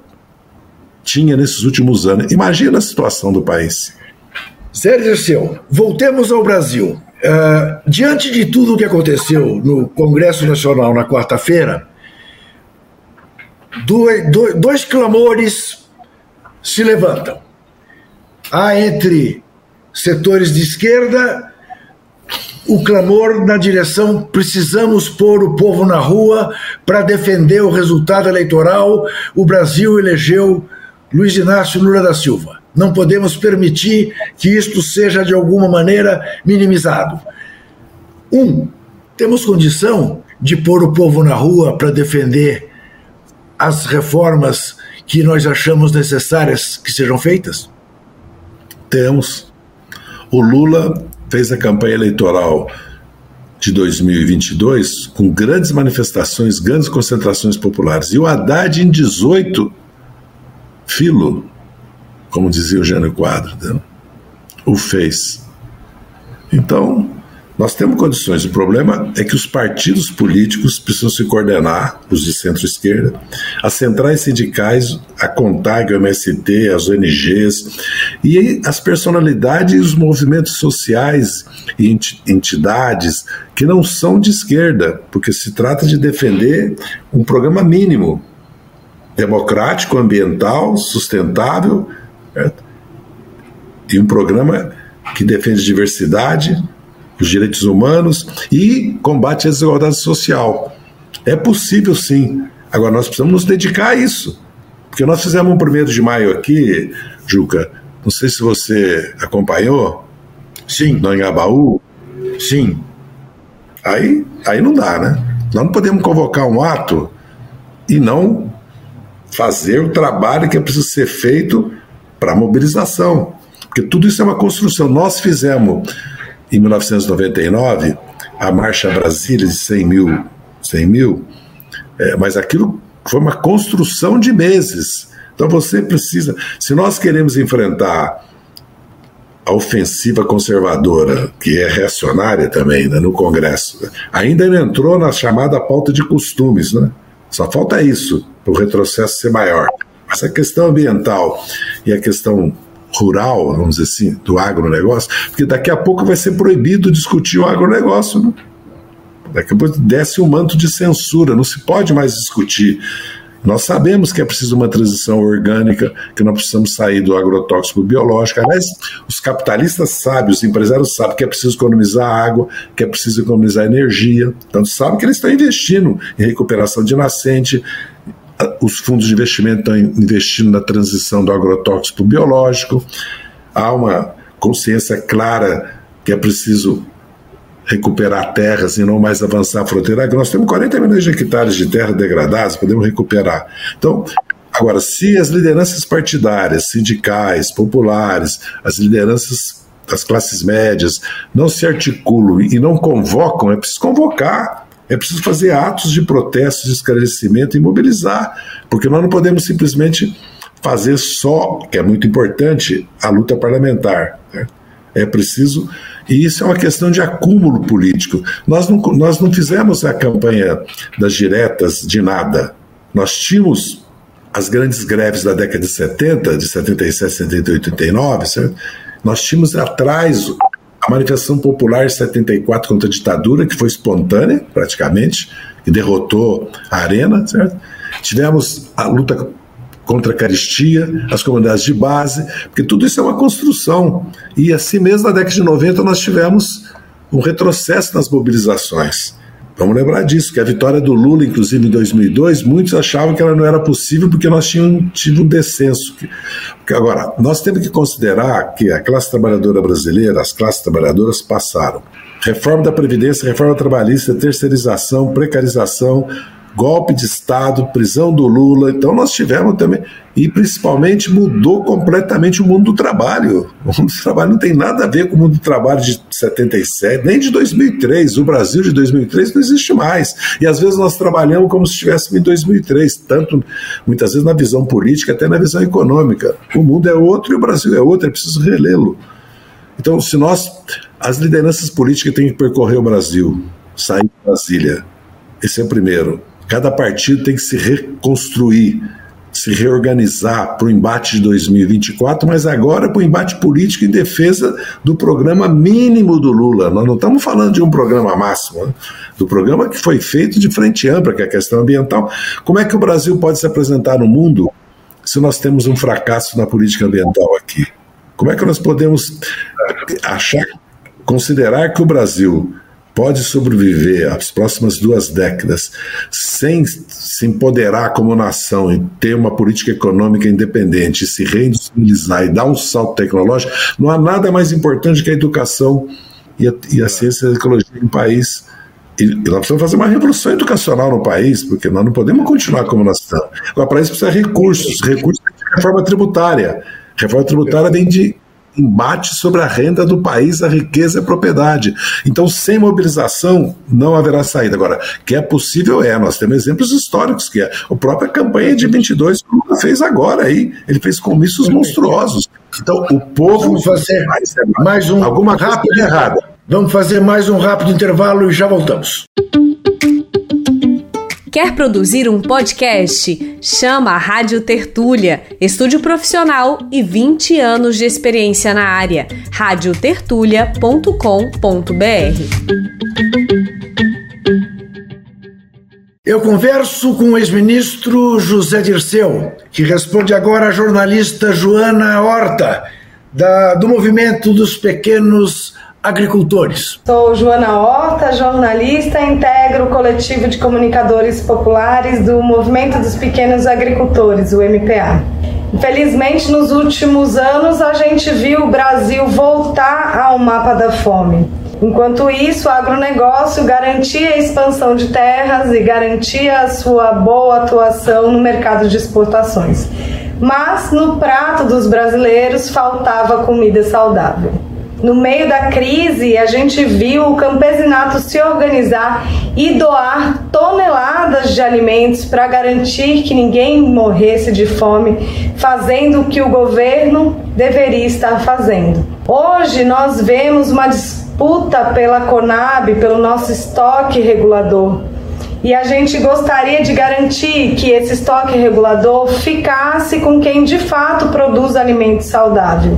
Speaker 3: tinha nesses últimos anos. Imagina a situação do país.
Speaker 2: Sérgio Seu, voltemos ao Brasil. Uh, diante de tudo o que aconteceu no Congresso Nacional na quarta-feira, dois, dois, dois clamores se levantam. Há entre setores de esquerda o clamor na direção precisamos pôr o povo na rua para defender o resultado eleitoral. O Brasil elegeu Luiz Inácio Lula da Silva. Não podemos permitir que isto seja de alguma maneira minimizado. Um, temos condição de pôr o povo na rua para defender as reformas que nós achamos necessárias que sejam feitas?
Speaker 3: Temos. O Lula fez a campanha eleitoral de 2022 com grandes manifestações, grandes concentrações populares. E o Haddad, em 18, filo, como dizia o Jânio Quadro, né? o fez. Então, nós temos condições. O problema é que os partidos políticos precisam se coordenar, os de centro-esquerda, as centrais sindicais, a CONTAG, o MST, as ONGs, e as personalidades e os movimentos sociais e entidades que não são de esquerda, porque se trata de defender um programa mínimo, democrático, ambiental, sustentável Certo? E um programa que defende diversidade, os direitos humanos e combate a desigualdade social. É possível sim. Agora nós precisamos nos dedicar a isso. Porque nós fizemos um primeiro de maio aqui, Juca. Não sei se você acompanhou.
Speaker 2: Sim.
Speaker 3: No Engabaú.
Speaker 2: Sim.
Speaker 3: Aí, aí não dá, né? Nós não podemos convocar um ato e não fazer o trabalho que é preciso ser feito para mobilização. Porque tudo isso é uma construção. Nós fizemos, em 1999, a Marcha Brasília de 100 mil, 100 mil é, mas aquilo foi uma construção de meses. Então você precisa. Se nós queremos enfrentar a ofensiva conservadora, que é reacionária também né, no Congresso, ainda não entrou na chamada pauta de costumes, né? Só falta isso, para o retrocesso ser maior. Essa questão ambiental e a questão rural, vamos dizer assim, do agronegócio, porque daqui a pouco vai ser proibido discutir o agronegócio. Né? Daqui a pouco desce um manto de censura, não se pode mais discutir. Nós sabemos que é preciso uma transição orgânica, que nós precisamos sair do agrotóxico biológico. Aliás, os capitalistas sabem, os empresários sabem que é preciso economizar água, que é preciso economizar energia. Então, sabem que eles estão investindo em recuperação de nascente, os fundos de investimento estão investindo na transição do agrotóxico para o biológico, há uma consciência clara que é preciso recuperar terras e não mais avançar a fronteira. Nós temos 40 milhões de hectares de terra degradadas, podemos recuperar. Então, agora, se as lideranças partidárias, sindicais, populares, as lideranças das classes médias não se articulam e não convocam, é preciso convocar é preciso fazer atos de protesto, de esclarecimento e mobilizar, porque nós não podemos simplesmente fazer só, que é muito importante, a luta parlamentar. Né? É preciso. E isso é uma questão de acúmulo político. Nós não, nós não fizemos a campanha das diretas de nada. Nós tínhamos as grandes greves da década de 70, de 77, 78, 89, certo? Nós tínhamos atrás a manifestação popular 74 contra a ditadura, que foi espontânea, praticamente, que derrotou a Arena, certo? Tivemos a luta contra a caristia, as comunidades de base, porque tudo isso é uma construção. E assim mesmo, na década de 90, nós tivemos um retrocesso nas mobilizações. Vamos lembrar disso, que a vitória do Lula, inclusive em 2002, muitos achavam que ela não era possível porque nós tínhamos tido um descenso. Porque agora, nós temos que considerar que a classe trabalhadora brasileira, as classes trabalhadoras passaram. Reforma da Previdência, reforma trabalhista, terceirização, precarização, golpe de Estado, prisão do Lula. Então nós tivemos também, e principalmente mudou completamente o mundo do trabalho. O mundo do trabalho não tem nada a ver com o mundo do trabalho de 77, nem de 2003. O Brasil de 2003 não existe mais. E às vezes nós trabalhamos como se estivéssemos em 2003, tanto muitas vezes na visão política, até na visão econômica. O mundo é outro e o Brasil é outro, é preciso relê-lo. Então, se nós, as lideranças políticas têm que percorrer o Brasil, sair de Brasília, esse é o primeiro Cada partido tem que se reconstruir, se reorganizar para o embate de 2024, mas agora para o embate político em defesa do programa mínimo do Lula. Nós não estamos falando de um programa máximo, né? do programa que foi feito de frente ampla, que é a questão ambiental. Como é que o Brasil pode se apresentar no mundo se nós temos um fracasso na política ambiental aqui? Como é que nós podemos achar, considerar que o Brasil pode sobreviver as próximas duas décadas sem se empoderar como nação e ter uma política econômica independente, se reindustrializar e dar um salto tecnológico, não há nada mais importante que a educação e a, e a ciência e a ecologia em um país. E, e nós precisamos fazer uma revolução educacional no país, porque nós não podemos continuar como nação. Agora, para isso precisa de recursos, recursos de reforma tributária. Reforma tributária vem de embate sobre a renda do país, a riqueza e a propriedade. Então, sem mobilização, não haverá saída. Agora, que é possível é, nós temos exemplos históricos, que é a própria campanha de 22 que o Lula fez agora aí, ele fez comícios monstruosos. Então, o povo...
Speaker 2: Vamos fazer mais, mais um
Speaker 3: alguma rápido errada.
Speaker 2: Vamos fazer mais um rápido intervalo e já voltamos.
Speaker 6: Quer produzir um podcast? Chama a Rádio Tertúlia, estúdio profissional e 20 anos de experiência na área. radiotertulia.com.br.
Speaker 2: Eu converso com o ex-ministro José Dirceu, que responde agora à jornalista Joana Horta, da, do movimento dos pequenos agricultores.
Speaker 7: Sou Joana Horta, jornalista, integro o coletivo de comunicadores populares do Movimento dos Pequenos Agricultores, o MPA. Infelizmente, nos últimos anos, a gente viu o Brasil voltar ao mapa da fome. Enquanto isso, o agronegócio garantia a expansão de terras e garantia a sua boa atuação no mercado de exportações. Mas no prato dos brasileiros faltava comida saudável. No meio da crise, a gente viu o campesinato se organizar e doar toneladas de alimentos para garantir que ninguém morresse de fome, fazendo o que o governo deveria estar fazendo. Hoje nós vemos uma disputa pela Conab, pelo nosso estoque regulador. E a gente gostaria de garantir que esse estoque regulador ficasse com quem de fato produz alimento saudável.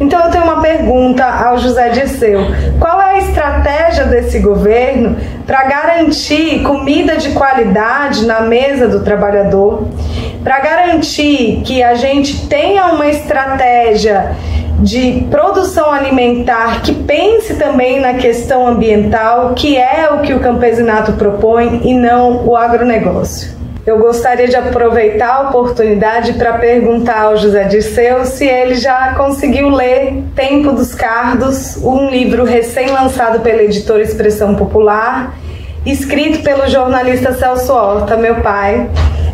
Speaker 7: Então eu tenho uma pergunta ao José Dirceu. Qual é a estratégia desse governo para garantir comida de qualidade na mesa do trabalhador? Para garantir que a gente tenha uma estratégia de produção alimentar que pense também na questão ambiental, que é o que o campesinato propõe e não o agronegócio. Eu gostaria de aproveitar a oportunidade para perguntar ao José Dirceu se ele já conseguiu ler Tempo dos Cardos, um livro recém-lançado pela editora Expressão Popular, escrito pelo jornalista Celso Horta, meu pai.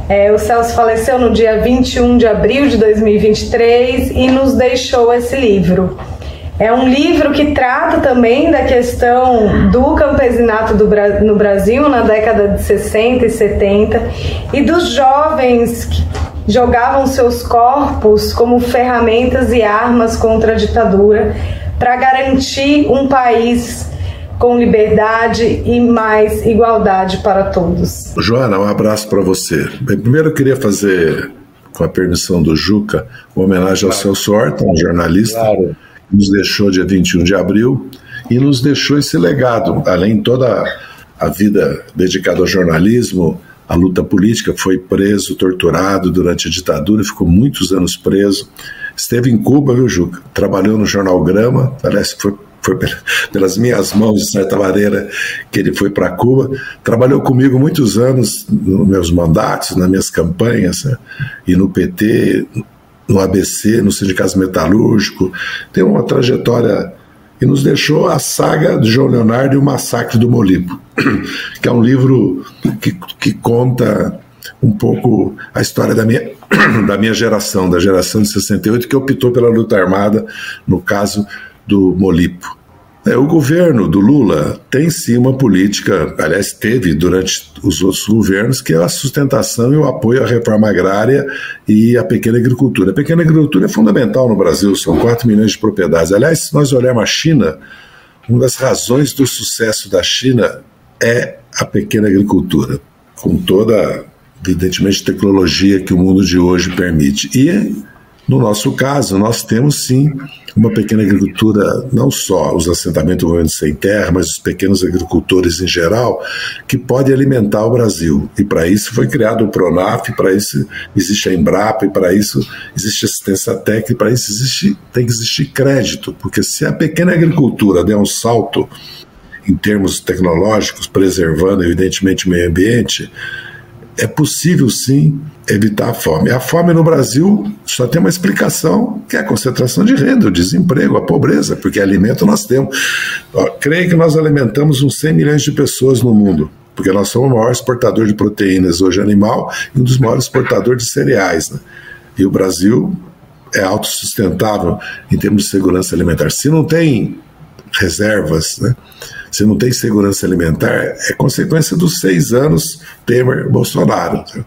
Speaker 7: É, o Celso faleceu no dia 21 de abril de 2023 e nos deixou esse livro. É um livro que trata também da questão do campesinato do, no Brasil na década de 60 e 70 e dos jovens que jogavam seus corpos como ferramentas e armas contra a ditadura para garantir um país com liberdade e mais igualdade para todos.
Speaker 3: Joana, um abraço para você. Bem, primeiro eu queria fazer, com a permissão do Juca, uma homenagem ao claro. Celso Horta, um jornalista. Claro nos deixou dia 21 de abril e nos deixou esse legado, além de toda a vida dedicada ao jornalismo, à luta política, foi preso, torturado durante a ditadura, ficou muitos anos preso. Esteve em Cuba, viu, Juca? Trabalhou no jornal Grama, parece que foi foi pelas minhas mãos, de certa maneira, que ele foi para Cuba. Trabalhou comigo muitos anos nos meus mandatos, nas minhas campanhas, né? e no PT, no ABC, no Sindicato Metalúrgico, tem uma trajetória e nos deixou a saga de João Leonardo e o Massacre do Molipo, que é um livro que, que conta um pouco a história da minha, da minha geração, da geração de 68, que optou pela luta armada, no caso do Molipo. É, o governo do Lula tem sim uma política, aliás, teve durante os outros governos, que é a sustentação e o apoio à reforma agrária e à pequena agricultura. A pequena agricultura é fundamental no Brasil, são 4 milhões de propriedades. Aliás, se nós olharmos a China, uma das razões do sucesso da China é a pequena agricultura, com toda, evidentemente, tecnologia que o mundo de hoje permite. E no nosso caso, nós temos sim uma pequena agricultura, não só os assentamentos envolvendo sem terra, mas os pequenos agricultores em geral, que pode alimentar o Brasil. E para isso foi criado o Pronaf, para isso existe a Embrapa, e para isso existe assistência técnica, para isso existe, tem que existir crédito, porque se a pequena agricultura der um salto em termos tecnológicos, preservando evidentemente o meio ambiente, é possível sim evitar a fome. A fome no Brasil só tem uma explicação, que é a concentração de renda, o desemprego, a pobreza, porque alimento nós temos. creio que nós alimentamos uns 100 milhões de pessoas no mundo, porque nós somos o maior exportador de proteínas hoje animal e um dos maiores exportadores de cereais. Né? E o Brasil é autossustentável em termos de segurança alimentar. Se não tem reservas, né? se não tem segurança alimentar, é consequência dos seis anos Temer-Bolsonaro. Né?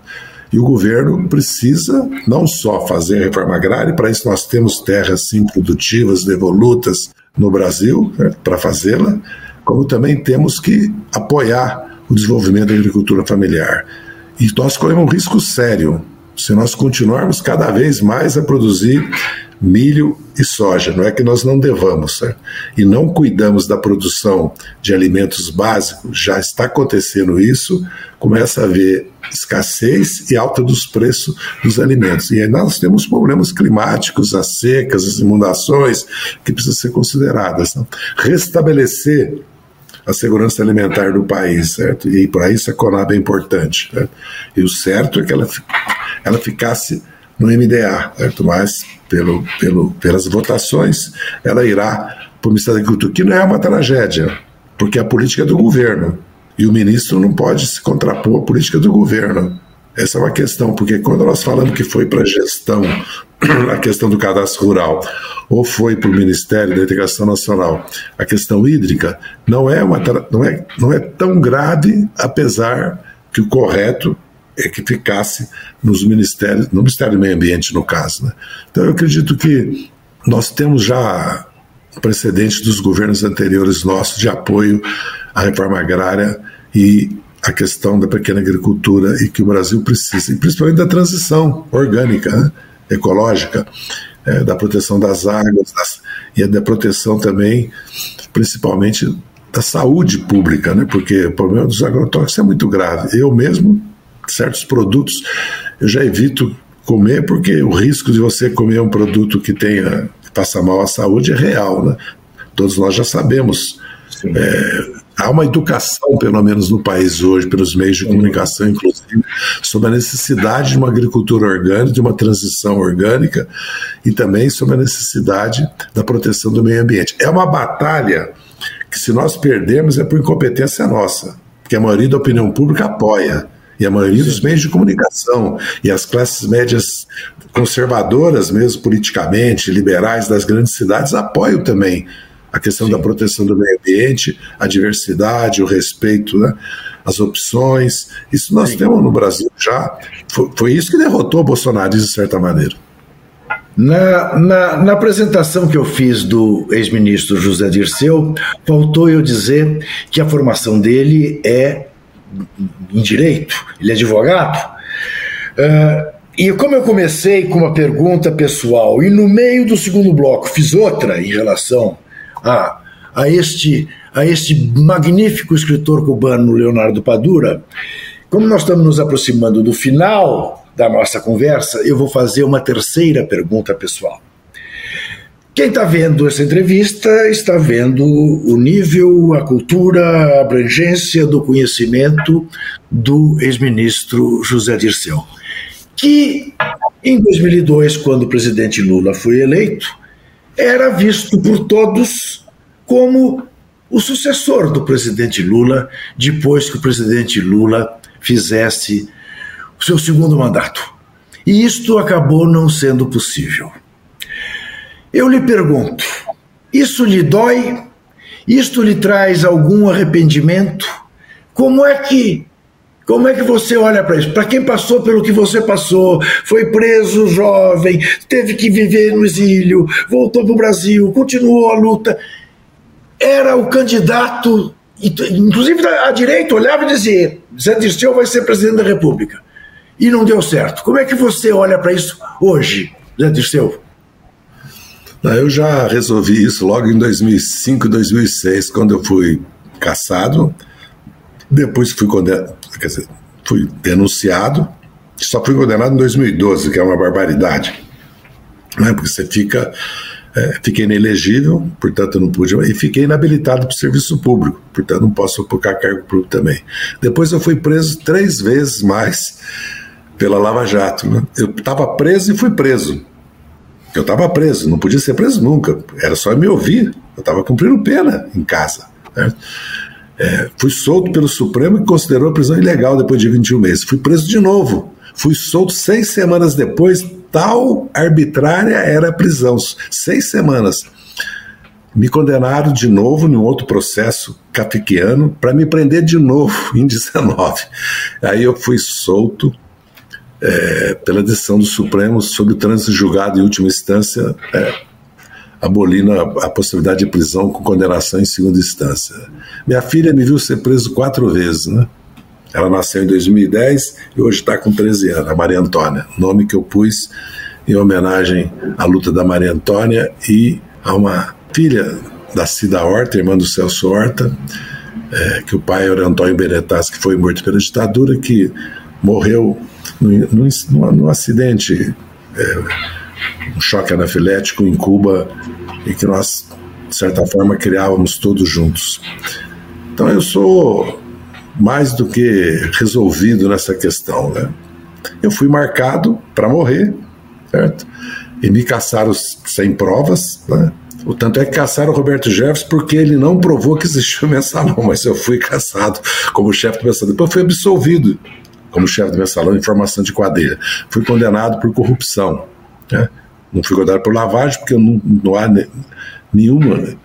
Speaker 3: E o governo precisa não só fazer a reforma agrária, para isso nós temos terras sim produtivas, devolutas no Brasil né, para fazê-la, como também temos que apoiar o desenvolvimento da agricultura familiar. E nós corremos um risco sério se nós continuarmos cada vez mais a produzir milho e soja. Não é que nós não devamos, certo? e não cuidamos da produção de alimentos básicos, já está acontecendo isso, começa a haver escassez e alta dos preços dos alimentos. E aí nós temos problemas climáticos, as secas, as inundações, que precisam ser consideradas. Né? Restabelecer a segurança alimentar do país, certo? E para isso a Conab é importante. Certo? E o certo é que ela, ela ficasse no MDA, certo? mas pelo, pelo, pelas votações ela irá para o Ministério da Agricultura, que não é uma tragédia, porque é a política do governo. E o ministro não pode se contrapor à política do governo. Essa é uma questão, porque quando nós falamos que foi para a gestão, a questão do cadastro rural, ou foi para o Ministério da Integração Nacional, a questão hídrica, não é, uma, não é, não é tão grave, apesar que o correto é que ficasse nos ministérios, no Ministério do Meio Ambiente, no caso. Né? Então, eu acredito que nós temos já precedentes dos governos anteriores nossos de apoio à reforma agrária e a questão da pequena agricultura e que o Brasil precisa, e principalmente da transição orgânica, né? ecológica, é, da proteção das águas das, e da proteção também, principalmente da saúde pública, né? porque o problema dos agrotóxicos é muito grave. Eu mesmo certos produtos eu já evito comer porque o risco de você comer um produto que tenha que passa mal à saúde é real, né? Todos nós já sabemos. É, há uma educação, pelo menos no país hoje, pelos meios de comunicação, inclusive, sobre a necessidade de uma agricultura orgânica, de uma transição orgânica e também sobre a necessidade da proteção do meio ambiente. É uma batalha que, se nós perdermos, é por incompetência nossa, porque a maioria da opinião pública apoia e a maioria dos meios de comunicação e as classes médias conservadoras, mesmo politicamente, liberais das grandes cidades, apoiam também a questão Sim. da proteção do meio ambiente, a diversidade, o respeito, né, as opções. Isso nós Sim. temos no Brasil já. Foi, foi isso que derrotou o Bolsonaro, de certa maneira.
Speaker 2: Na, na, na, apresentação que eu fiz do ex-ministro José Dirceu, faltou eu dizer que a formação dele é em direito, ele é advogado. Uh, e como eu comecei com uma pergunta pessoal e no meio do segundo bloco fiz outra em relação a, a, este, a este magnífico escritor cubano Leonardo Padura, como nós estamos nos aproximando do final da nossa conversa, eu vou fazer uma terceira pergunta pessoal. Quem está vendo essa entrevista está vendo o nível, a cultura, a abrangência do conhecimento do ex-ministro José Dirceu, que em 2002, quando o presidente Lula foi eleito, era visto por todos como o sucessor do presidente Lula, depois que o presidente Lula fizesse o seu segundo mandato. E isto acabou não sendo possível. Eu lhe pergunto: isso lhe dói? Isto lhe traz algum arrependimento? Como é que como é que você olha para isso? Para quem passou pelo que você passou, foi preso jovem, teve que viver no exílio, voltou para o Brasil, continuou a luta, era o candidato, inclusive a direita olhava e dizia: Zé Dirceu vai ser presidente da República. E não deu certo. Como é que você olha para isso hoje, Zé Dirceu?
Speaker 3: Eu já resolvi isso logo em 2005, 2006, quando eu fui caçado. Depois fui condenado, quer dizer, fui denunciado. Só fui condenado em 2012, que é uma barbaridade. Né? Porque você fica. É, fiquei inelegível, portanto não pude, e fiquei inabilitado para o serviço público, portanto não posso ocupar cargo público também. Depois eu fui preso três vezes mais pela Lava Jato. Né? Eu estava preso e fui preso. Eu estava preso, não podia ser preso nunca, era só me ouvir. Eu estava cumprindo pena em casa. Né? É, fui solto pelo Supremo e considerou a prisão ilegal depois de 21 meses. Fui preso de novo. Fui solto seis semanas depois, tal arbitrária era a prisão. Seis semanas. Me condenaram de novo em outro processo kafkiano para me prender de novo em 19. Aí eu fui solto é, pela decisão do Supremo sobre o trânsito julgado em última instância, é, abolindo a, a, possibilidade de prisão com condenação em segunda instância. Minha filha me viu ser preso quatro vezes, né? Ela nasceu em 2010 e hoje está com 13 anos, a Maria Antônia, nome que eu pus em homenagem à luta da Maria Antônia e a uma filha da Cida Horta, irmã do Celso Horta, é, que o pai era Antônio Benetas, que foi morto pela ditadura, que morreu num, acidente, é, um choque anafilético em Cuba, e que nós, de certa forma, criávamos todos juntos. Então eu sou mais do que resolvido nessa questão. Né? Eu fui marcado para morrer, certo? E me caçaram sem provas, né? O tanto é que caçaram o Roberto Jefferson porque ele não provou que existiu o mensalão, mas eu fui caçado como chefe do mensalão. Depois fui absolvido como chefe do mensalão em formação de quadrilha. Fui condenado por corrupção. Né? Não fui condenado por lavagem, porque não, não há nenhuma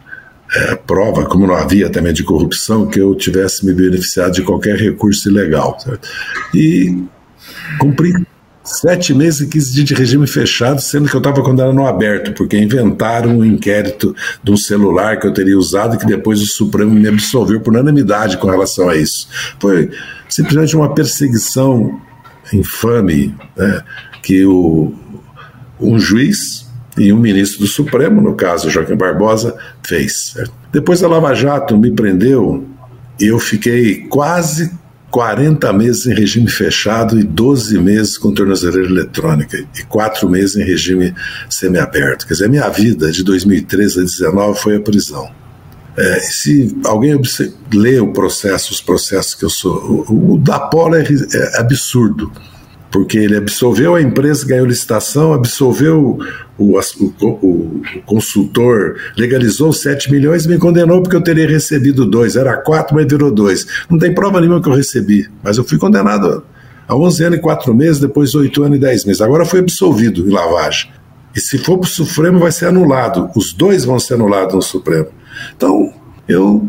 Speaker 3: é, prova, como não havia também de corrupção, que eu tivesse me beneficiado de qualquer recurso ilegal. Certo? E cumpri sete meses e 15 dias de regime fechado, sendo que eu estava condenado no aberto, porque inventaram um inquérito de um celular que eu teria usado que depois o Supremo me absolveu por unanimidade com relação a isso. Foi simplesmente uma perseguição infame né, que o, um juiz e um ministro do Supremo, no caso Joaquim Barbosa, fez. Depois a Lava Jato me prendeu eu fiquei quase 40 meses em regime fechado e 12 meses com tornozeleira eletrônica e 4 meses em regime semiaberto. Quer dizer, a minha vida de 2013 a 2019 foi a prisão. É, se alguém lê o processo, os processos que eu sou, o, o da Polo é, é, absurdo, porque ele absolveu a empresa, ganhou licitação, absolveu o, o, o, consultor, legalizou 7 milhões e me condenou porque eu teria recebido dois. Era 4, mas virou 2. Não tem prova nenhuma que eu recebi, mas eu fui condenado a 11 anos e 4 meses, depois 8 anos e 10 meses. Agora fui absolvido em lavagem. E se for para o Supremo, vai ser anulado. Os dois vão ser anulados no Supremo. Então, eu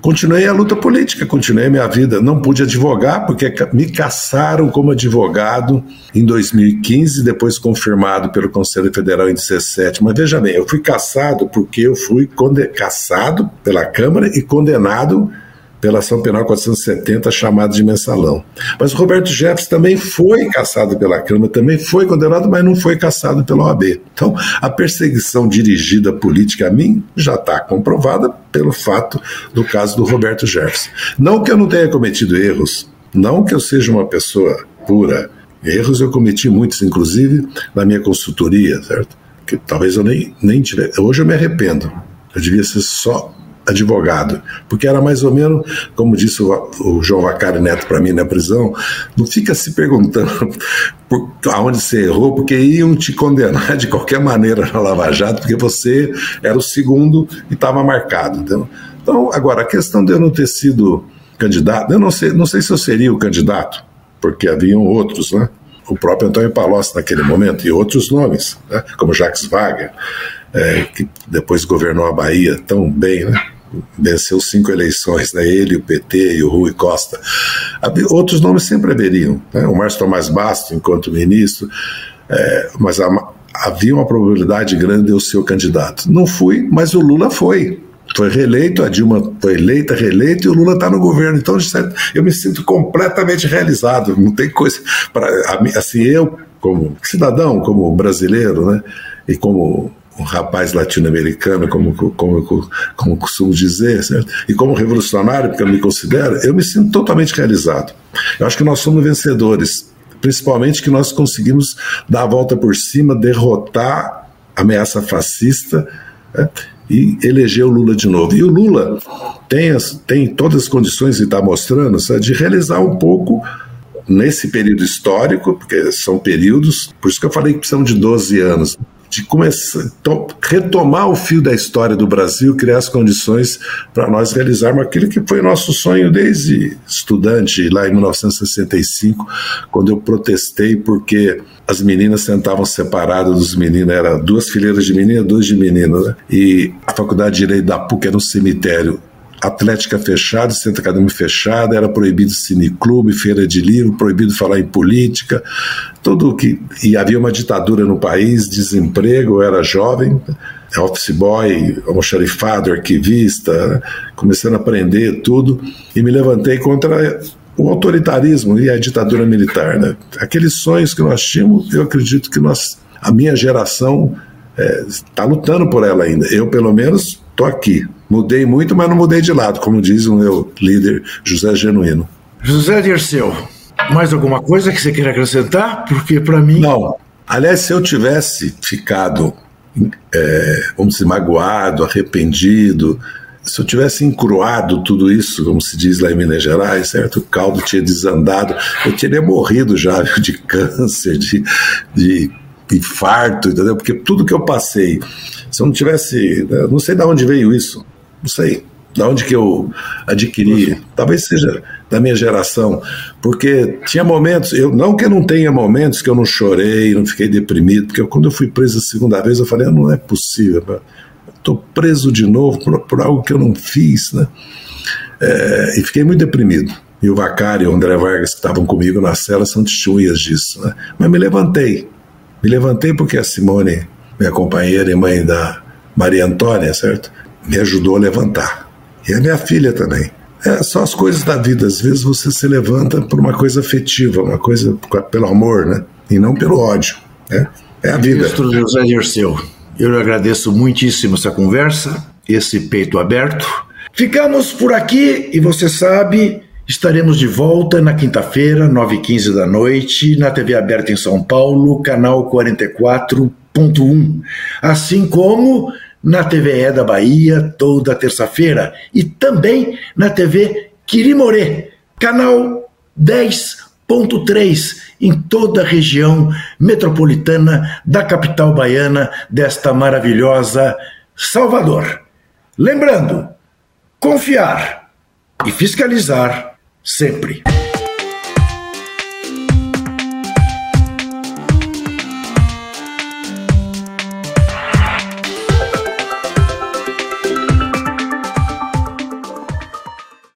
Speaker 3: continuei a luta política, continuei a minha vida. Não pude advogar, porque me caçaram como advogado em 2015, depois confirmado pelo Conselho Federal em 17. Mas veja bem, eu fui caçado porque eu fui caçado pela Câmara e condenado pela ação penal 470, chamado de mensalão. Mas Roberto Jefferson também foi caçado pela Câmara, também foi condenado, mas não foi caçado pela OAB. Então, a perseguição dirigida política a mim já está comprovada pelo fato do caso do Roberto Jefferson. Não que eu não tenha cometido erros, não que eu seja uma pessoa pura. Erros eu cometi muitos, inclusive na minha consultoria, certo? Que talvez eu nem, nem. Hoje eu me arrependo. Eu devia ser só advogado, porque era mais ou menos, como disse o, o João Vacari Neto para mim na prisão, não fica se perguntando por, aonde você errou, porque iam te condenar de qualquer maneira na Lava Jato, porque você era o segundo e estava marcado. Então, então, agora, a questão de eu não ter sido candidato, eu não sei, não sei se eu seria o candidato, porque haviam outros, né? O próprio Antônio Palocci naquele momento e outros nomes, né? como Jacques Wagner, é, que depois governou a Bahia tão bem, né? Venceu cinco eleições, né? ele, o PT e o Rui Costa. Outros nomes sempre haveriam, né? o Márcio Tomás Basto, enquanto ministro, é, mas a, havia uma probabilidade grande de eu ser o candidato. Não fui, mas o Lula foi. Foi reeleito, a Dilma foi eleita, reeleita e o Lula está no governo. Então, eu me sinto completamente realizado. Não tem coisa para assim eu como cidadão, como brasileiro, né? E como um rapaz latino-americano, como, como, como costumo dizer, certo? e como revolucionário, porque eu me considero, eu me sinto totalmente realizado. Eu acho que nós somos vencedores, principalmente que nós conseguimos dar a volta por cima, derrotar a ameaça fascista né? e eleger o Lula de novo. E o Lula tem, as, tem todas as condições, e está mostrando, de realizar um pouco nesse período histórico, porque são períodos, por isso que eu falei que precisam de 12 anos, de começar, retomar o fio da história do Brasil, criar as condições para nós realizarmos aquilo que foi nosso sonho desde estudante, lá em 1965, quando eu protestei porque as meninas sentavam separadas dos meninos, era duas fileiras de meninas, duas de meninos, né? e a Faculdade de Direito da PUC era um cemitério Atlética fechada, Centro Acadêmico fechado, era proibido cineclube, feira de livro, proibido falar em política, tudo que. E havia uma ditadura no país, desemprego, eu era jovem, office boy, almoxarifado, arquivista, começando a aprender tudo, e me levantei contra o autoritarismo e a ditadura militar. Né? Aqueles sonhos que nós tínhamos, eu acredito que nós, a minha geração está é, lutando por ela ainda. Eu, pelo menos, estou aqui. Mudei muito, mas não mudei de lado, como diz o meu líder José Genuíno.
Speaker 2: José Dirceu, mais alguma coisa que você queira acrescentar? Porque para mim.
Speaker 3: Não. Aliás, se eu tivesse ficado, é, vamos dizer, magoado, arrependido, se eu tivesse encruado tudo isso, como se diz lá em Minas Gerais, certo? O caldo tinha desandado, eu teria morrido já de câncer, de, de infarto, entendeu? Porque tudo que eu passei, se eu não tivesse, né, não sei de onde veio isso, não sei de onde que eu adquiri, talvez seja da minha geração, porque tinha momentos, eu não que eu não tenha momentos que eu não chorei, não fiquei deprimido, porque eu, quando eu fui preso a segunda vez, eu falei, não é possível, estou preso de novo por, por, algo que eu não fiz, né? É, e fiquei muito deprimido. E o Vacari e o André Vargas, que estavam comigo na cela, são testemunhas disso, né? Mas me levantei, me levantei porque a Simone, minha companheira e mãe da Maria Antônia, certo? Me ajudou a levantar. E a minha filha também. É só as coisas da vida. Às vezes você se levanta por uma coisa afetiva, uma coisa pelo amor, né? E não pelo ódio. Né? É a vida.
Speaker 2: Ministro José Dirceu, eu lhe agradeço muitíssimo essa conversa, esse peito aberto. Ficamos por aqui e você sabe, Estaremos de volta na quinta-feira, 9h15 da noite, na TV aberta em São Paulo, canal 44.1. Assim como na TVE da Bahia, toda terça-feira. E também na TV Quirimoré, canal 10.3, em toda a região metropolitana da capital baiana, desta maravilhosa Salvador. Lembrando, confiar e fiscalizar sempre.